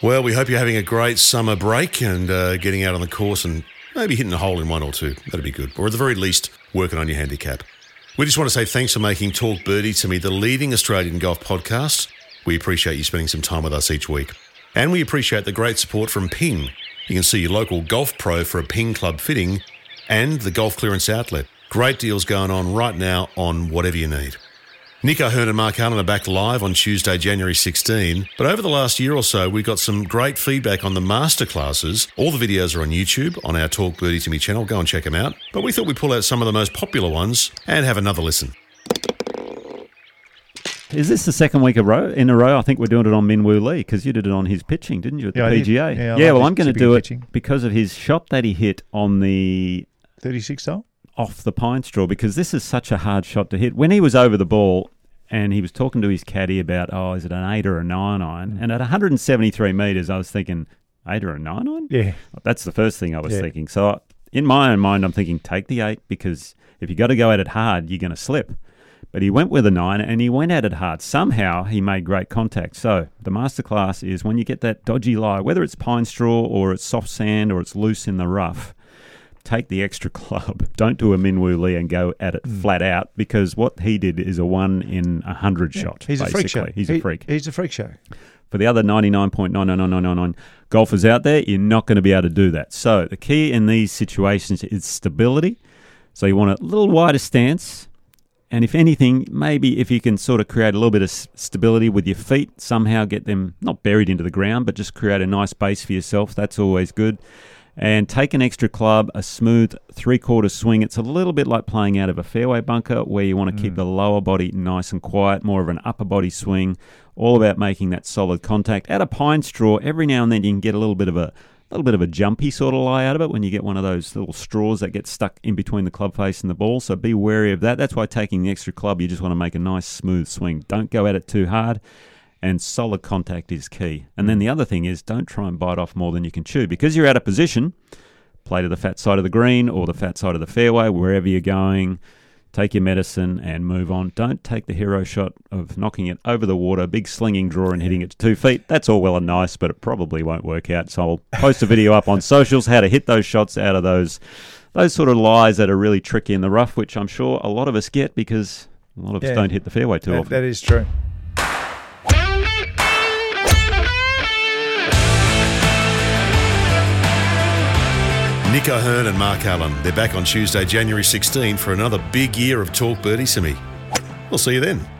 Well, we hope you're having a great summer break and uh, getting out on the course and maybe hitting a hole in one or two. That'd be good. Or at the very least, working on your handicap. We just want to say thanks for making Talk Birdie to me the leading Australian golf podcast. We appreciate you spending some time with us each week. And we appreciate the great support from Ping. You can see your local golf pro for a Ping Club fitting and the Golf Clearance Outlet. Great deals going on right now on whatever you need. Nick O'Hern and Mark Allen are back live on Tuesday, January 16. But over the last year or so, we got some great feedback on the masterclasses. All the videos are on YouTube on our Talk Birdie to Me channel. Go and check them out. But we thought we'd pull out some of the most popular ones and have another listen. Is this the second week a row in a row? I think we're doing it on Min Woo Lee because you did it on his pitching, didn't you, at the Yeah, PGA? Yeah, yeah well, I'm going to typical do it pitching. because of his shot that he hit on the 36 hole? off the pine straw because this is such a hard shot to hit. When he was over the ball and he was talking to his caddy about, oh, is it an eight or a nine iron? Mm. And at 173 metres, I was thinking, eight or a nine iron? Yeah. That's the first thing I was Yeah. thinking. So in my own mind, I'm thinking, take the eight because if you got to go at it hard, you're going to slip. But he went with a nine and he went at it hard. Somehow he made great contact. So the masterclass is when you get that dodgy lie, whether it's pine straw or it's soft sand or it's loose in the rough, take the extra club. Don't do a Min Woo Lee and go at it Hmm. flat out because what he did is a one in a hundred shot. He's a freak show. He's He- a freak. He's a freak show. For the other 99.99999 golfers out there, you're not going to be able to do that. So the key in these situations is stability. So you want a little wider stance. And if anything, maybe if you can sort of create a little bit of stability with your feet, somehow get them not buried into the ground, but just create a nice base for yourself, that's always good. And take an extra club, a smooth three quarter swing. It's a little bit like playing out of a fairway bunker where you want to keep mm. the lower body nice and quiet, more of an upper body swing, all about making that solid contact. At a pine straw, every now and then you can get a little bit of a little bit of a jumpy sort of lie out of it when you get one of those little straws that get stuck in between the club face and the ball. So be wary of that. That's why taking the extra club, you just want to make a nice smooth swing. Don't go at it too hard. And solid contact is key. And then mm. the other thing is don't try and bite off more than you can chew. Because you're out of position, play to the fat side of the green or the fat side of the fairway, wherever you're going. Take your medicine and move on. Don't take the hero shot of knocking it over the water, big slinging draw and hitting it to two feet. That's all well and nice, but it probably won't work out. So I'll post a video up on socials how to hit those shots out of those those sort of lies that are really tricky in the rough, which I'm sure a lot of us get because a lot of us don't hit the fairway too That- often. that is true. Nick O'Hern and Mark Allen. They're back on Tuesday, January 16 for another big year of Talk Birdie to me. We'll see you then.